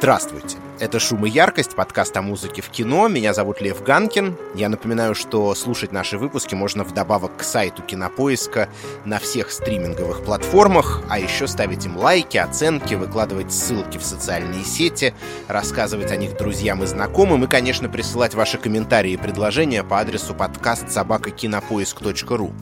Здравствуйте! Это «Шум и яркость», подкаст о музыке в кино. Меня зовут Лев Ганкин. Я напоминаю, что слушать наши выпуски можно вдобавок к сайту Кинопоиска на всех стриминговых платформах, а еще ставить им лайки, оценки, выкладывать ссылки в социальные сети, рассказывать о них друзьям и знакомым и, конечно, присылать ваши комментарии и предложения по адресу подкаст собакакинопоиск.ру.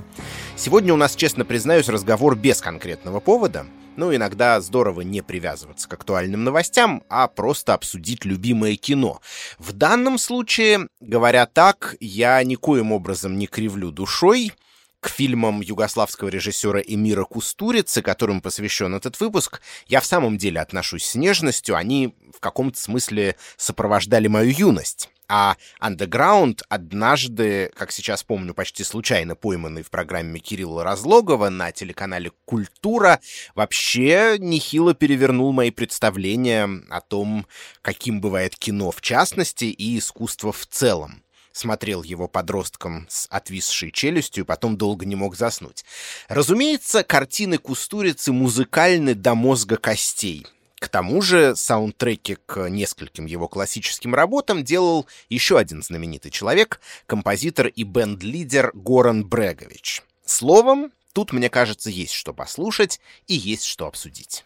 Сегодня у нас, честно признаюсь, разговор без конкретного повода — ну, иногда здорово не привязываться к актуальным новостям, а просто обсудить любимое кино. В данном случае, говоря так, я никоим образом не кривлю душой, к фильмам югославского режиссера Эмира Кустурицы, которым посвящен этот выпуск, я в самом деле отношусь с нежностью. Они в каком-то смысле сопровождали мою юность. А Underground однажды, как сейчас помню, почти случайно пойманный в программе Кирилла Разлогова на телеканале «Культура», вообще нехило перевернул мои представления о том, каким бывает кино в частности и искусство в целом смотрел его подростком с отвисшей челюстью, потом долго не мог заснуть. Разумеется, картины Кустурицы музыкальны до мозга костей. К тому же саундтреки к нескольким его классическим работам делал еще один знаменитый человек, композитор и бенд-лидер Горан Брегович. Словом, тут, мне кажется, есть что послушать и есть что обсудить.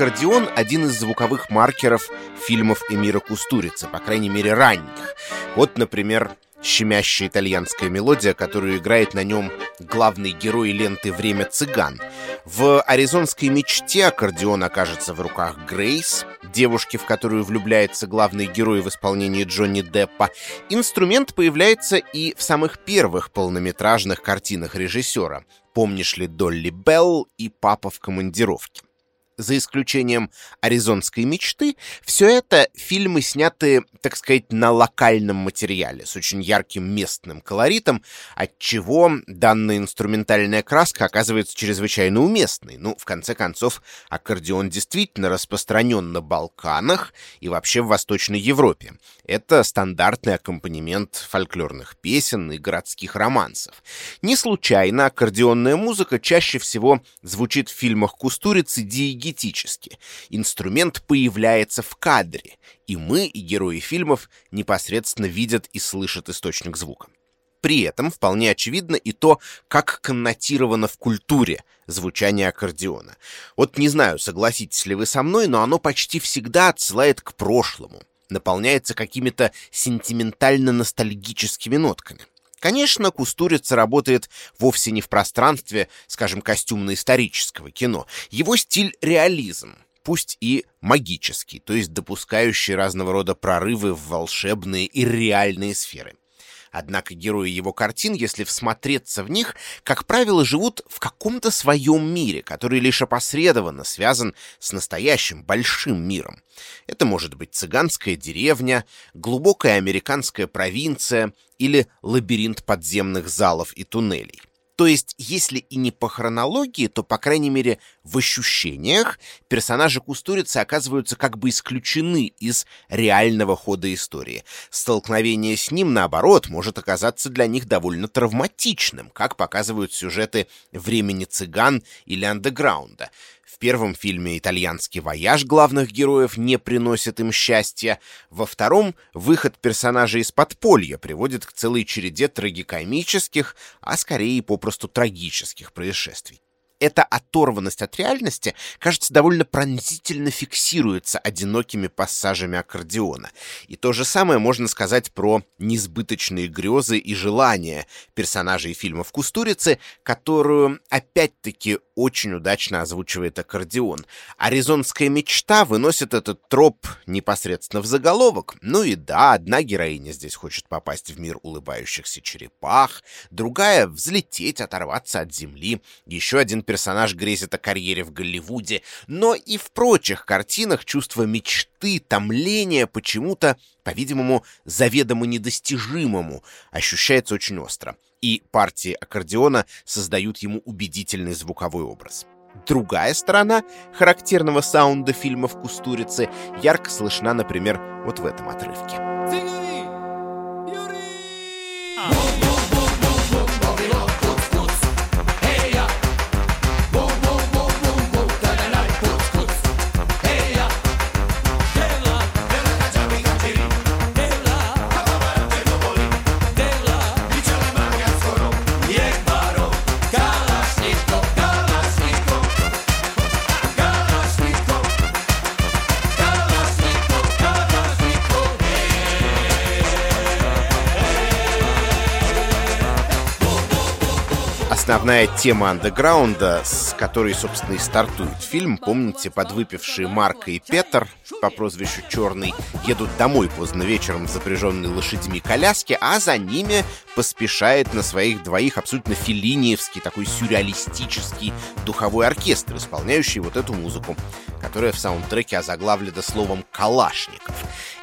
Аккордеон — один из звуковых маркеров фильмов Эмира Кустурицы, по крайней мере, ранних. Вот, например, щемящая итальянская мелодия, которую играет на нем главный герой ленты «Время цыган». В «Аризонской мечте» аккордеон окажется в руках Грейс, девушки, в которую влюбляется главный герой в исполнении Джонни Деппа. Инструмент появляется и в самых первых полнометражных картинах режиссера. «Помнишь ли Долли Белл» и «Папа в командировке» за исключением «Аризонской мечты», все это фильмы сняты, так сказать, на локальном материале, с очень ярким местным колоритом, отчего данная инструментальная краска оказывается чрезвычайно уместной. Ну, в конце концов, аккордеон действительно распространен на Балканах и вообще в Восточной Европе. Это стандартный аккомпанемент фольклорных песен и городских романсов. Не случайно аккордеонная музыка чаще всего звучит в фильмах Кустурицы, Диеги энергетически. Инструмент появляется в кадре, и мы, и герои фильмов, непосредственно видят и слышат источник звука. При этом вполне очевидно и то, как коннотировано в культуре звучание аккордеона. Вот не знаю, согласитесь ли вы со мной, но оно почти всегда отсылает к прошлому, наполняется какими-то сентиментально-ностальгическими нотками. Конечно, Кустурица работает вовсе не в пространстве, скажем, костюмно-исторического кино. Его стиль — реализм, пусть и магический, то есть допускающий разного рода прорывы в волшебные и реальные сферы. Однако герои его картин, если всмотреться в них, как правило, живут в каком-то своем мире, который лишь опосредованно связан с настоящим большим миром. Это может быть цыганская деревня, глубокая американская провинция или лабиринт подземных залов и туннелей. То есть, если и не по хронологии, то, по крайней мере, в ощущениях персонажи Кустурицы оказываются как бы исключены из реального хода истории. Столкновение с ним, наоборот, может оказаться для них довольно травматичным, как показывают сюжеты «Времени цыган» или «Андеграунда». В первом фильме итальянский вояж главных героев не приносит им счастья. Во втором выход персонажа из подполья приводит к целой череде трагикомических, а скорее попросту трагических происшествий. Эта оторванность от реальности, кажется, довольно пронзительно фиксируется одинокими пассажами аккордеона. И то же самое можно сказать про несбыточные грезы и желания персонажей фильмов Кустурицы, которую, опять-таки, очень удачно озвучивает аккордеон. Аризонская мечта выносит этот троп непосредственно в заголовок. Ну и да, одна героиня здесь хочет попасть в мир улыбающихся черепах, другая — взлететь, оторваться от земли, еще один персонаж грезит о карьере в Голливуде, но и в прочих картинах чувство мечты, томления почему-то, по-видимому, заведомо недостижимому, ощущается очень остро. И партии аккордеона создают ему убедительный звуковой образ. Другая сторона характерного саунда фильмов Кустурицы ярко слышна, например, вот в этом отрывке. Основная тема андеграунда, с которой, собственно, и стартует фильм. Помните, подвыпившие Марка и Петр по прозвищу Черный едут домой поздно вечером в лошадьми коляске, а за ними поспешает на своих двоих абсолютно филиниевский, такой сюрреалистический духовой оркестр, исполняющий вот эту музыку, которая в саундтреке озаглавлена словом «Калашников».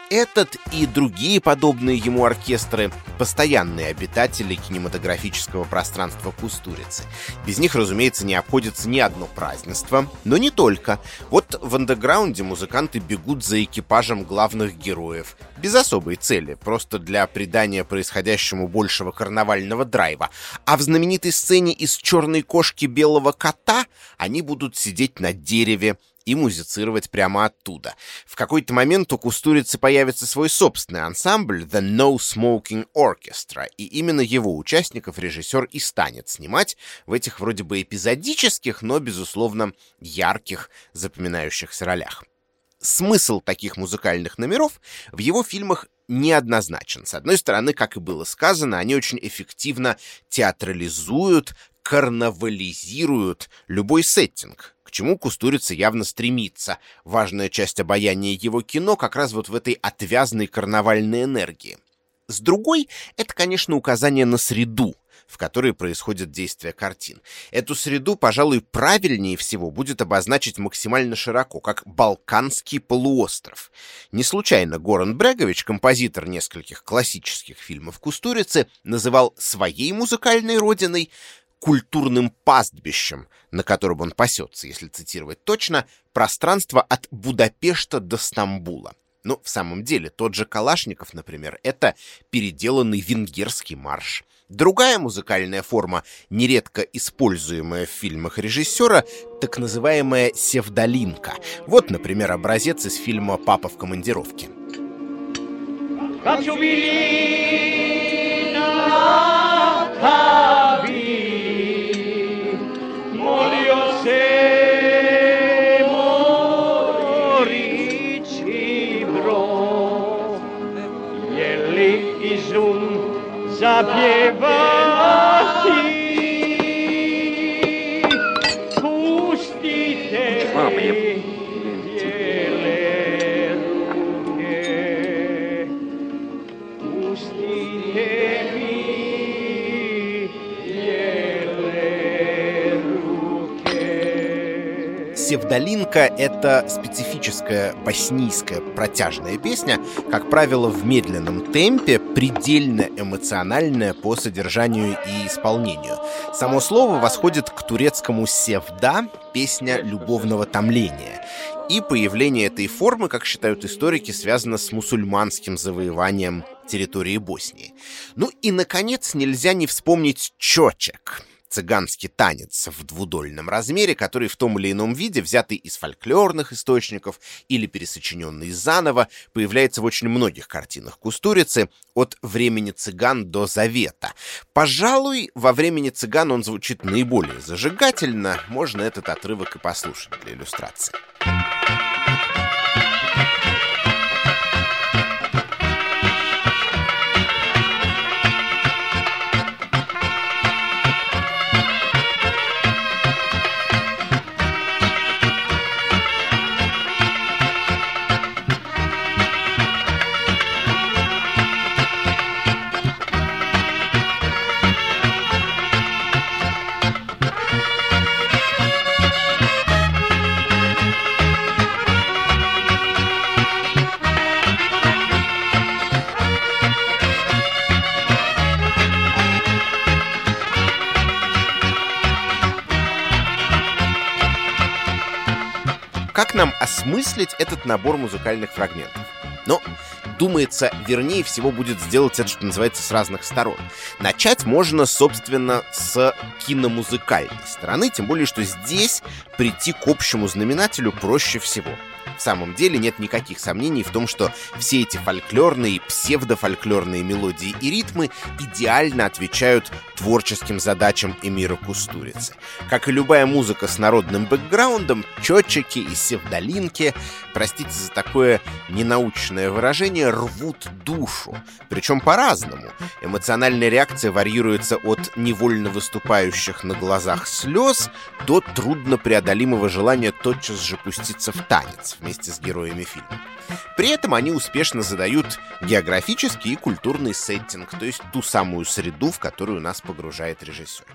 Этот и другие подобные ему оркестры — постоянные обитатели кинематографического пространства Кустурицы. Без них, разумеется, не обходится ни одно празднество, но не только. Вот в андеграунде музыканты бегут за экипажем главных героев, без особой цели, просто для придания происходящему большего карнавального драйва. А в знаменитой сцене из «Черной кошки белого кота» они будут сидеть на дереве, и музицировать прямо оттуда. В какой-то момент у Кустурицы появится свой собственный ансамбль The No Smoking Orchestra, и именно его участников режиссер и станет снимать в этих вроде бы эпизодических, но, безусловно, ярких, запоминающихся ролях. Смысл таких музыкальных номеров в его фильмах неоднозначен. С одной стороны, как и было сказано, они очень эффективно театрализуют, карнавализируют любой сеттинг, к чему Кустурица явно стремится. Важная часть обаяния его кино как раз вот в этой отвязной карнавальной энергии. С другой, это, конечно, указание на среду, в которой происходит действие картин. Эту среду, пожалуй, правильнее всего будет обозначить максимально широко, как Балканский полуостров. Не случайно Горан Брегович, композитор нескольких классических фильмов Кустурицы, называл своей музыкальной родиной культурным пастбищем, на котором он пасется, если цитировать точно, пространство от Будапешта до Стамбула. Ну, в самом деле, тот же Калашников, например, это переделанный венгерский марш. Другая музыкальная форма, нередко используемая в фильмах режиссера, так называемая севдалинка. Вот, например, образец из фильма «Папа в командировке». pied va. Севдалинка — это специфическая боснийская протяжная песня, как правило, в медленном темпе, предельно эмоциональная по содержанию и исполнению. Само слово восходит к турецкому «севда» — песня любовного томления. И появление этой формы, как считают историки, связано с мусульманским завоеванием территории Боснии. Ну и, наконец, нельзя не вспомнить чочек — цыганский танец в двудольном размере, который в том или ином виде, взятый из фольклорных источников или пересочиненный заново, появляется в очень многих картинах Кустурицы от времени цыган до Завета. Пожалуй, во времени цыган он звучит наиболее зажигательно, можно этот отрывок и послушать для иллюстрации. Как осмыслить этот набор музыкальных фрагментов? Но, думается, вернее всего будет сделать это, что называется, с разных сторон. Начать можно, собственно, с киномузыкальной стороны, тем более, что здесь прийти к общему знаменателю проще всего — в самом деле нет никаких сомнений в том, что все эти фольклорные псевдофольклорные мелодии и ритмы идеально отвечают творческим задачам Эмира Кустурицы. Как и любая музыка с народным бэкграундом, четчики и севдолинки, простите за такое ненаучное выражение, рвут душу. Причем по-разному. Эмоциональная реакция варьируется от невольно выступающих на глазах слез до труднопреодолимого желания тотчас же пуститься в танец вместе с героями фильма. При этом они успешно задают географический и культурный сеттинг, то есть ту самую среду, в которую нас погружает режиссер.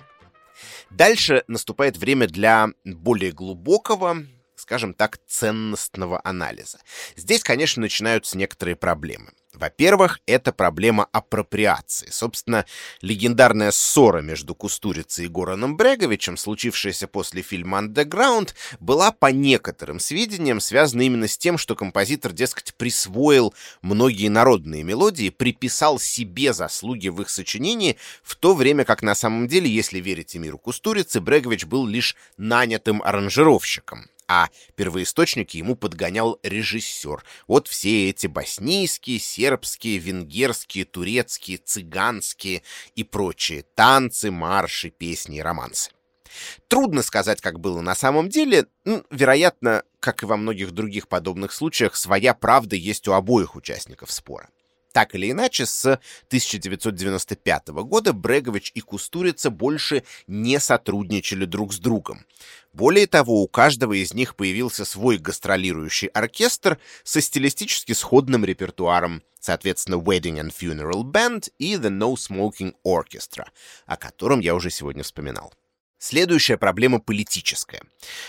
Дальше наступает время для более глубокого, скажем так, ценностного анализа. Здесь, конечно, начинаются некоторые проблемы. Во-первых, это проблема апроприации. Собственно, легендарная ссора между Кустурицей и Гораном Бреговичем, случившаяся после фильма «Underground», была, по некоторым сведениям, связана именно с тем, что композитор, дескать, присвоил многие народные мелодии, приписал себе заслуги в их сочинении, в то время как на самом деле, если верить Эмиру Кустурице, Брегович был лишь нанятым аранжировщиком а первоисточники ему подгонял режиссер. Вот все эти боснийские, сербские, венгерские, турецкие, цыганские и прочие танцы, марши, песни и романсы. Трудно сказать, как было на самом деле. Ну, вероятно, как и во многих других подобных случаях, своя правда есть у обоих участников спора. Так или иначе, с 1995 года Брегович и Кустурица больше не сотрудничали друг с другом. Более того, у каждого из них появился свой гастролирующий оркестр со стилистически сходным репертуаром, соответственно, Wedding and Funeral Band и The No Smoking Orchestra, о котором я уже сегодня вспоминал. Следующая проблема политическая.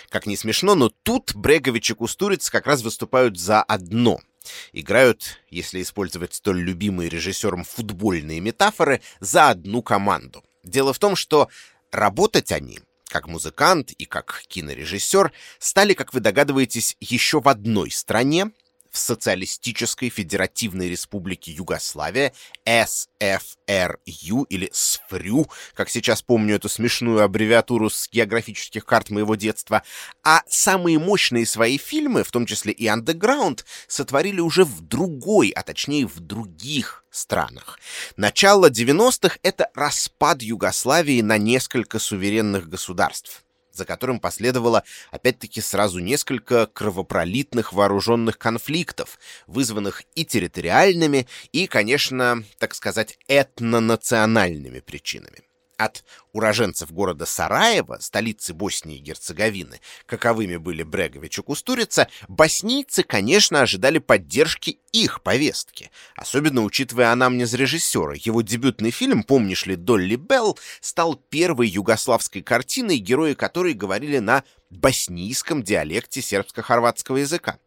Как ни смешно, но тут Брегович и Кустурица как раз выступают за одно — Играют, если использовать столь любимые режиссером футбольные метафоры, за одну команду. Дело в том, что работать они, как музыкант и как кинорежиссер, стали, как вы догадываетесь, еще в одной стране, в Социалистической Федеративной Республике Югославия, СФРЮ или СФРЮ, как сейчас помню эту смешную аббревиатуру с географических карт моего детства, а самые мощные свои фильмы, в том числе и «Андеграунд», сотворили уже в другой, а точнее в других странах. Начало 90-х — это распад Югославии на несколько суверенных государств за которым последовало опять-таки сразу несколько кровопролитных вооруженных конфликтов, вызванных и территориальными, и, конечно, так сказать, этнонациональными причинами от уроженцев города Сараева, столицы Боснии и Герцеговины, каковыми были Брегович и Кустурица, боснийцы, конечно, ожидали поддержки их повестки, особенно учитывая анамнез режиссера. Его дебютный фильм «Помнишь ли, Долли Белл» стал первой югославской картиной, герои которой говорили на боснийском диалекте сербско-хорватского языка.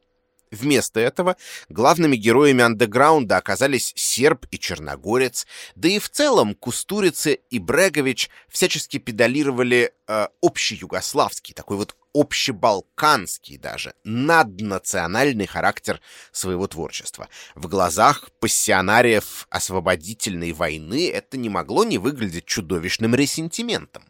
Вместо этого главными героями андеграунда оказались серб и черногорец, да и в целом Кустурицы и Брегович всячески педалировали э, общеюгославский, такой вот общебалканский даже, наднациональный характер своего творчества. В глазах пассионариев освободительной войны это не могло не выглядеть чудовищным ресентиментом.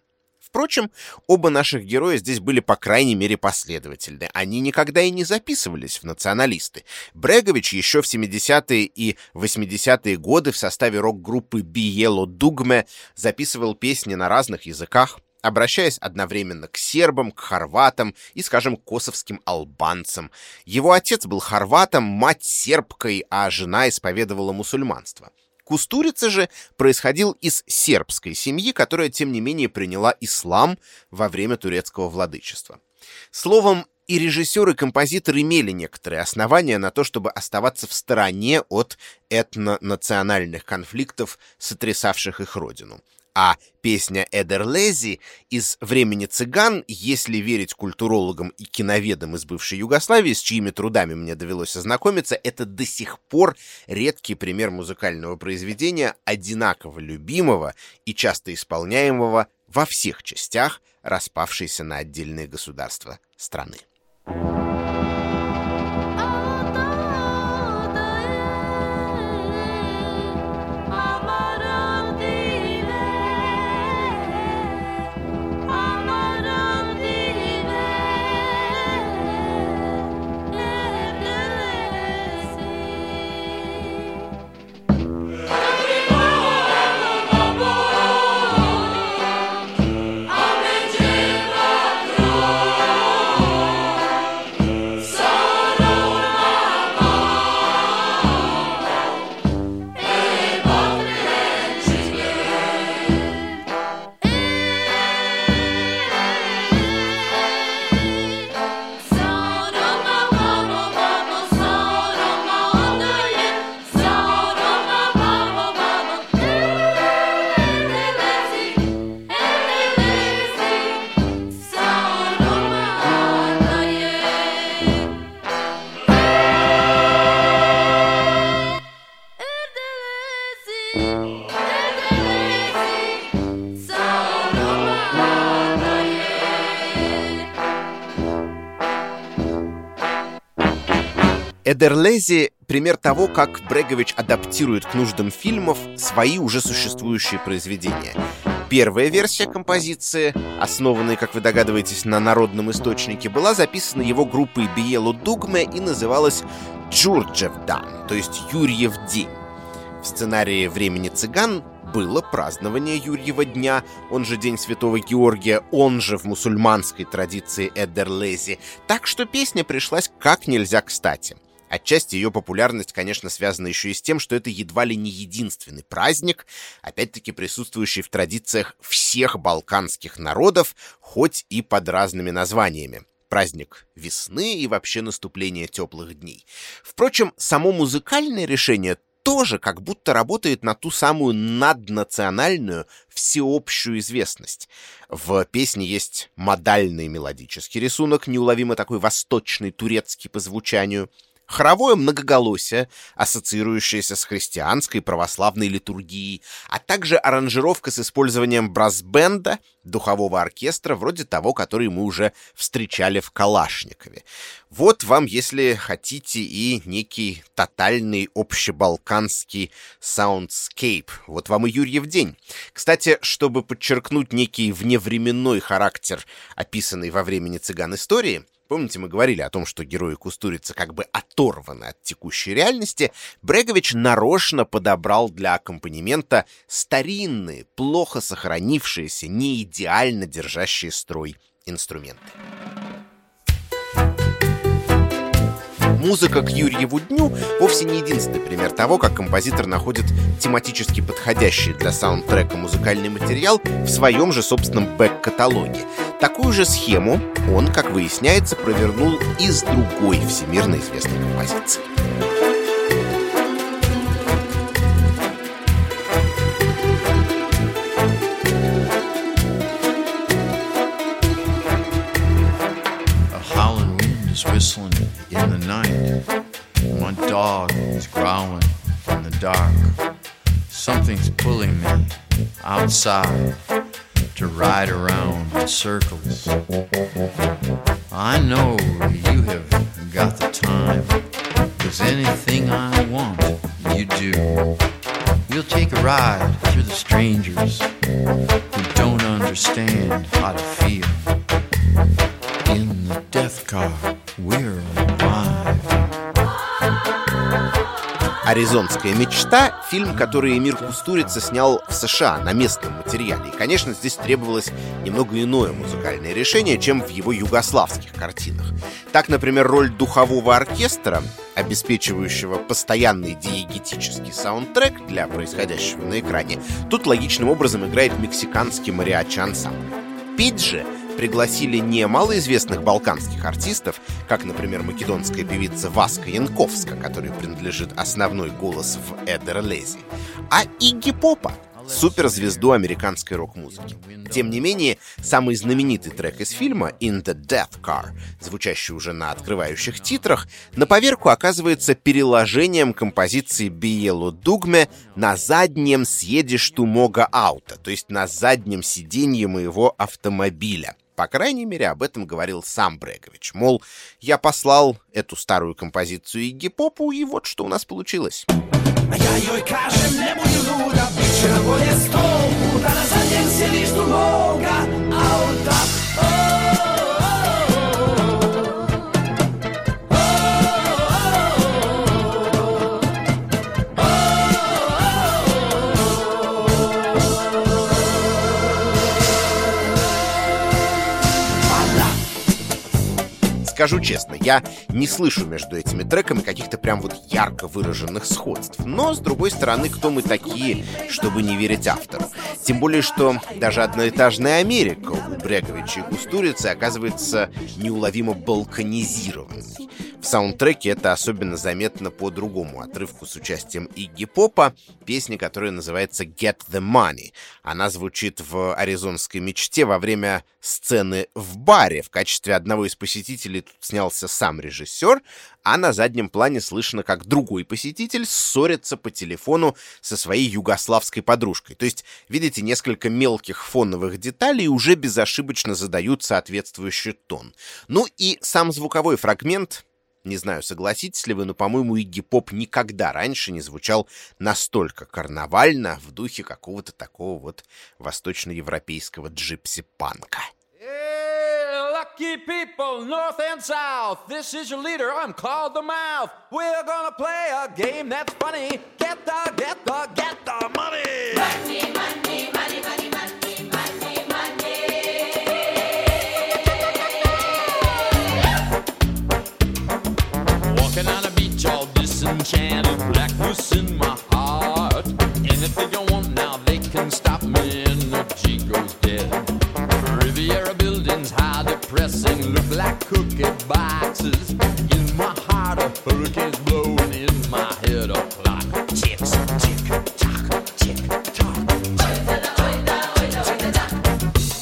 Впрочем, оба наших героя здесь были по крайней мере последовательны. Они никогда и не записывались в националисты. Брегович еще в 70-е и 80-е годы в составе рок-группы Биело Дугме записывал песни на разных языках, обращаясь одновременно к сербам, к хорватам и, скажем, косовским албанцам. Его отец был хорватом, мать сербкой, а жена исповедовала мусульманство. Кустурица же происходил из сербской семьи, которая, тем не менее, приняла ислам во время турецкого владычества. Словом, и режиссер, и композитор имели некоторые основания на то, чтобы оставаться в стороне от этнонациональных конфликтов, сотрясавших их родину. А песня Эдерлези из «Времени цыган», если верить культурологам и киноведам из бывшей Югославии, с чьими трудами мне довелось ознакомиться, это до сих пор редкий пример музыкального произведения, одинаково любимого и часто исполняемого во всех частях распавшейся на отдельные государства страны. Эдерлези — пример того, как Брегович адаптирует к нуждам фильмов свои уже существующие произведения. Первая версия композиции, основанная, как вы догадываетесь, на народном источнике, была записана его группой Биелу Дугме и называлась «Джурджевдан», то есть «Юрьев день». В сценарии «Времени цыган» было празднование Юрьева дня, он же День Святого Георгия, он же в мусульманской традиции Эдерлези, так что песня пришлась как нельзя кстати. Отчасти ее популярность, конечно, связана еще и с тем, что это едва ли не единственный праздник, опять-таки присутствующий в традициях всех балканских народов, хоть и под разными названиями. Праздник весны и вообще наступление теплых дней. Впрочем, само музыкальное решение тоже как будто работает на ту самую наднациональную всеобщую известность. В песне есть модальный мелодический рисунок, неуловимо такой восточный, турецкий по звучанию — хоровое многоголосие, ассоциирующееся с христианской православной литургией, а также аранжировка с использованием brass band а, духового оркестра, вроде того, который мы уже встречали в Калашникове. Вот вам, если хотите, и некий тотальный общебалканский soundscape. Вот вам и Юрьев день. Кстати, чтобы подчеркнуть некий вневременной характер, описанный во времени цыган истории, Помните, мы говорили о том, что герои Кустурицы как бы оторваны от текущей реальности, Брегович нарочно подобрал для аккомпанемента старинные, плохо сохранившиеся, не идеально держащие строй инструменты. Музыка к Юрьеву дню вовсе не единственный пример того, как композитор находит тематически подходящий для саундтрека музыкальный материал в своем же собственном бэк-каталоге. Такую же схему он, как выясняется, провернул и с другой всемирно известной композиции. Dark. Something's pulling me outside to ride around in circles. I know you have got the time, cause anything I want, you do. We'll take a ride through the strangers who don't understand understand how to feel. In the death car, we're «Аризонская мечта» — фильм, который Эмир Кустурица снял в США на местном материале. И, конечно, здесь требовалось немного иное музыкальное решение, чем в его югославских картинах. Так, например, роль духового оркестра, обеспечивающего постоянный диегетический саундтрек для происходящего на экране, тут логичным образом играет мексиканский мариачи ансамбль. Петь же пригласили не малоизвестных балканских артистов, как, например, македонская певица Васка Янковска, которой принадлежит основной голос в Эдерлези, а Игги Попа, суперзвезду американской рок-музыки. Тем не менее, самый знаменитый трек из фильма «In the Death Car», звучащий уже на открывающих титрах, на поверку оказывается переложением композиции Биелу Дугме на заднем «Съедешь ту мога аута», то есть на заднем сиденье моего автомобиля. По крайней мере, об этом говорил сам Брегович. Мол, я послал эту старую композицию Игги Попу, и вот что у нас получилось. A ja joj kažem nemoj luda, bit će nam bolje sto puta Na zadnjem sjedištu moga auta Скажу честно, я не слышу между этими треками каких-то прям вот ярко выраженных сходств. Но, с другой стороны, кто мы такие, чтобы не верить автору? Тем более, что даже одноэтажная Америка у Бреговича и Кустурицы оказывается неуловимо балканизированной. В саундтреке это особенно заметно по другому отрывку с участием Игги Попа, песни, которая называется «Get the Money». Она звучит в «Аризонской мечте» во время сцены в баре. В качестве одного из посетителей тут снялся сам режиссер, а на заднем плане слышно, как другой посетитель ссорится по телефону со своей югославской подружкой. То есть, видите, несколько мелких фоновых деталей уже безошибочно задают соответствующий тон. Ну и сам звуковой фрагмент не знаю, согласитесь ли вы, но, по-моему, Игги Поп никогда раньше не звучал настолько карнавально в духе какого-то такого вот восточноевропейского джипси-панка. Lucky people, north and south. This is your leader. I'm called the mouth. We're gonna play a game that's funny. Get the, get the, get the money. Walking on a beach all disenchanted, blackness in my heart. Anything I want now, they can stop me, and the G goes dead. Riviera buildings, high depressing, look like cookie boxes. In my heart, a hurricane's blowing in my head, a clock ticks, tick tock, tick tock.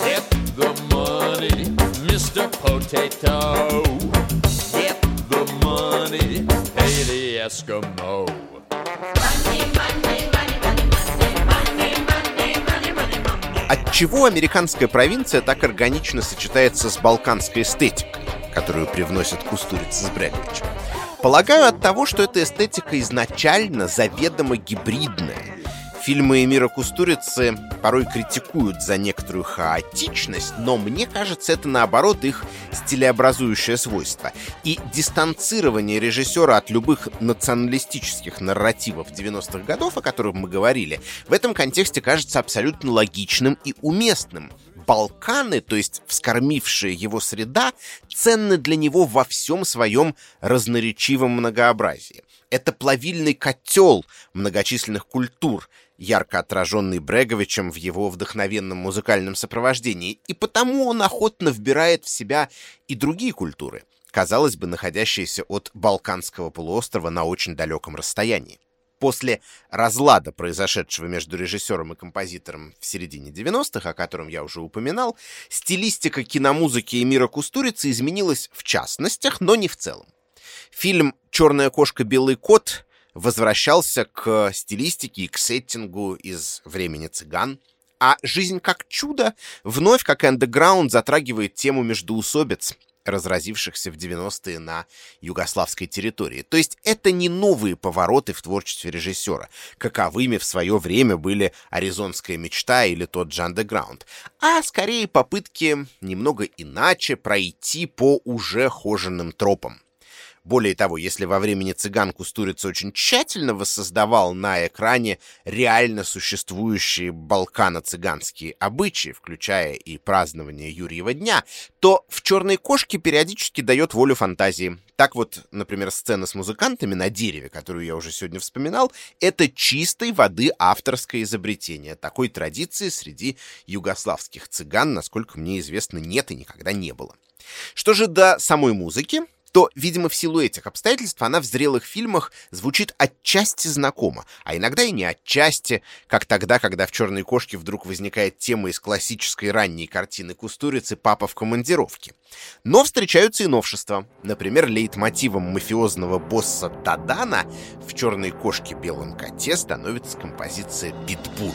Get the money, Mr. Potato. Eskimo. Отчего американская провинция так органично сочетается с балканской эстетикой, которую привносят Кустурица с Бреговичем? Полагаю, от того, что эта эстетика изначально заведомо гибридная. Фильмы Эмира Кустурицы порой критикуют за некоторую хаотичность, но мне кажется, это наоборот их стилеобразующее свойство. И дистанцирование режиссера от любых националистических нарративов 90-х годов, о которых мы говорили, в этом контексте кажется абсолютно логичным и уместным. Балканы, то есть вскормившая его среда, ценны для него во всем своем разноречивом многообразии. Это плавильный котел многочисленных культур, ярко отраженный Бреговичем в его вдохновенном музыкальном сопровождении, и потому он охотно вбирает в себя и другие культуры, казалось бы, находящиеся от Балканского полуострова на очень далеком расстоянии. После разлада, произошедшего между режиссером и композитором в середине 90-х, о котором я уже упоминал, стилистика киномузыки Эмира Кустурицы изменилась в частностях, но не в целом. Фильм «Черная кошка, белый кот» возвращался к стилистике и к сеттингу из времени цыган, а «Жизнь как чудо» вновь, как андеграунд, затрагивает тему междуусобиц, разразившихся в 90-е на югославской территории. То есть это не новые повороты в творчестве режиссера, каковыми в свое время были «Аризонская мечта» или тот же «Андеграунд», а скорее попытки немного иначе пройти по уже хоженным тропам. Более того, если во времени цыган Кустурица очень тщательно воссоздавал на экране реально существующие балкано-цыганские обычаи, включая и празднование Юрьева дня, то в «Черной кошке» периодически дает волю фантазии. Так вот, например, сцена с музыкантами на дереве, которую я уже сегодня вспоминал, это чистой воды авторское изобретение. Такой традиции среди югославских цыган, насколько мне известно, нет и никогда не было. Что же до самой музыки, то, видимо, в силу этих обстоятельств она в зрелых фильмах звучит отчасти знакомо, а иногда и не отчасти, как тогда, когда в «Черной кошке» вдруг возникает тема из классической ранней картины Кустурицы «Папа в командировке». Но встречаются и новшества. Например, лейтмотивом мафиозного босса Тадана в «Черной кошке. Белом коте» становится композиция «Питбуль».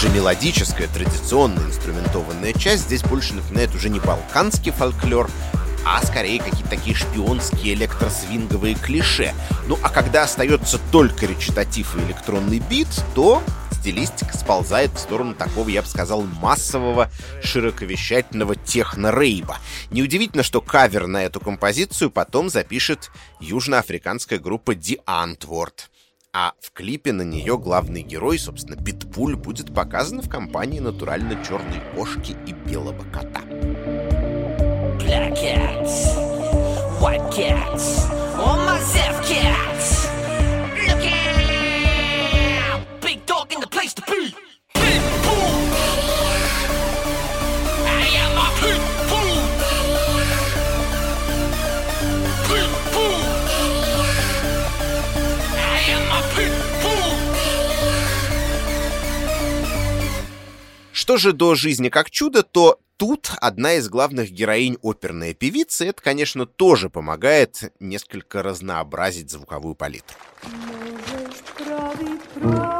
Даже мелодическая, традиционная инструментованная часть здесь больше напоминает уже не балканский фольклор, а скорее какие-то такие шпионские электросвинговые клише. Ну а когда остается только речитатив и электронный бит, то стилистика сползает в сторону такого, я бы сказал, массового широковещательного техно-рейба. Неудивительно, что кавер на эту композицию потом запишет южноафриканская группа The Antwoord. А в клипе на нее главный герой, собственно, Питбуль, будет показан в компании натурально черной кошки и белого кота. Black cats, white cats, Что же до жизни как чудо, то тут одна из главных героинь оперная певица. Это, конечно, тоже помогает несколько разнообразить звуковую палитру. Możesz prawi praw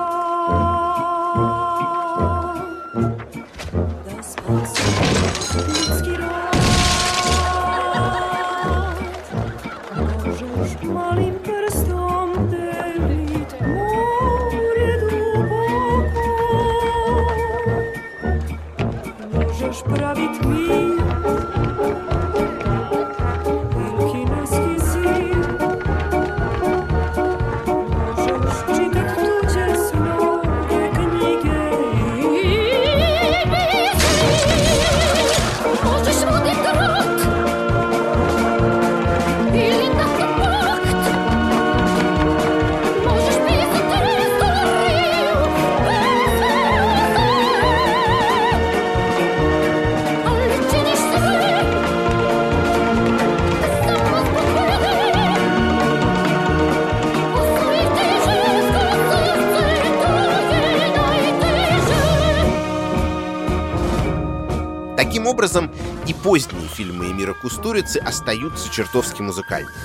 фильмы Эмира Кустурицы остаются чертовски музыкальными.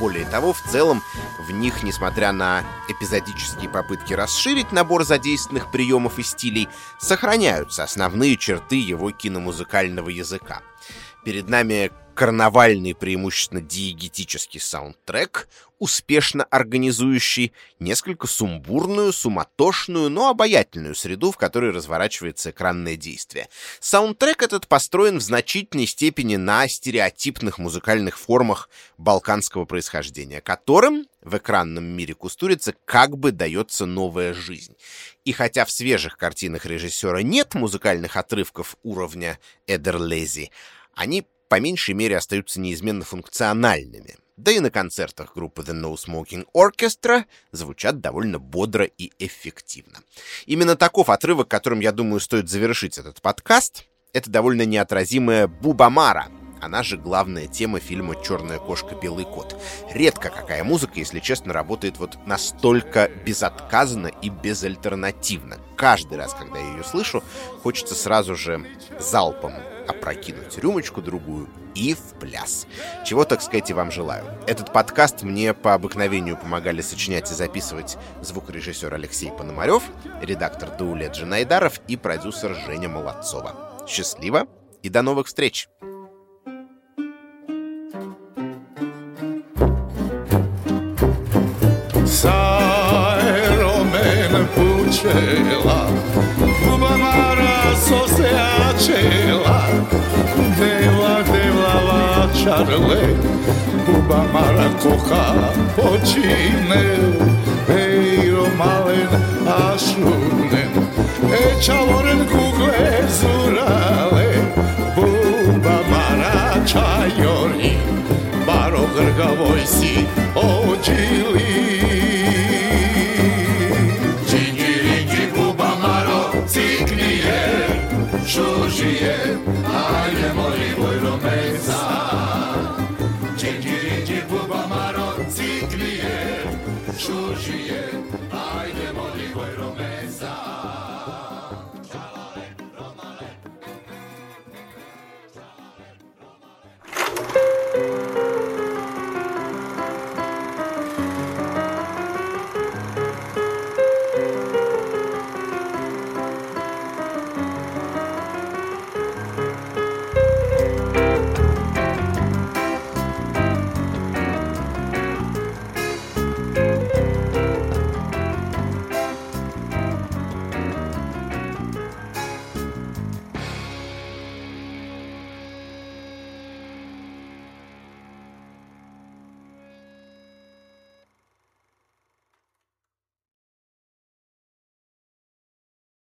Более того, в целом, в них, несмотря на эпизодические попытки расширить набор задействованных приемов и стилей, сохраняются основные черты его киномузыкального языка. Перед нами карнавальный преимущественно диегетический саундтрек, успешно организующий несколько сумбурную, суматошную, но обаятельную среду, в которой разворачивается экранное действие. Саундтрек этот построен в значительной степени на стереотипных музыкальных формах балканского происхождения, которым в экранном мире Кустурицы как бы дается новая жизнь. И хотя в свежих картинах режиссера нет музыкальных отрывков уровня Эдерлези, они по меньшей мере остаются неизменно функциональными. да и на концертах группы The No Smoking Orchestra звучат довольно бодро и эффективно. Именно таков отрывок, которым, я думаю, стоит завершить этот подкаст. Это довольно неотразимая Бубамара, она же главная тема фильма «Черная кошка. Белый кот». Редко какая музыка, если честно, работает вот настолько безотказанно и безальтернативно. Каждый раз, когда я ее слышу, хочется сразу же залпом опрокинуть рюмочку другую и в пляс. Чего, так сказать, и вам желаю. Этот подкаст мне по обыкновению помогали сочинять и записывать звукорежиссер Алексей Пономарев, редактор Даулет Джинайдаров и продюсер Женя Молодцова. Счастливо и до новых встреч! Sajromen pučela Bubamara sose acela Deva, deva la charle Buba marakoha počine Eiro malen ašrunen E čavoren kugle zurale Buba marača jori Baro grgavoj si ođili. žužije, ajdemo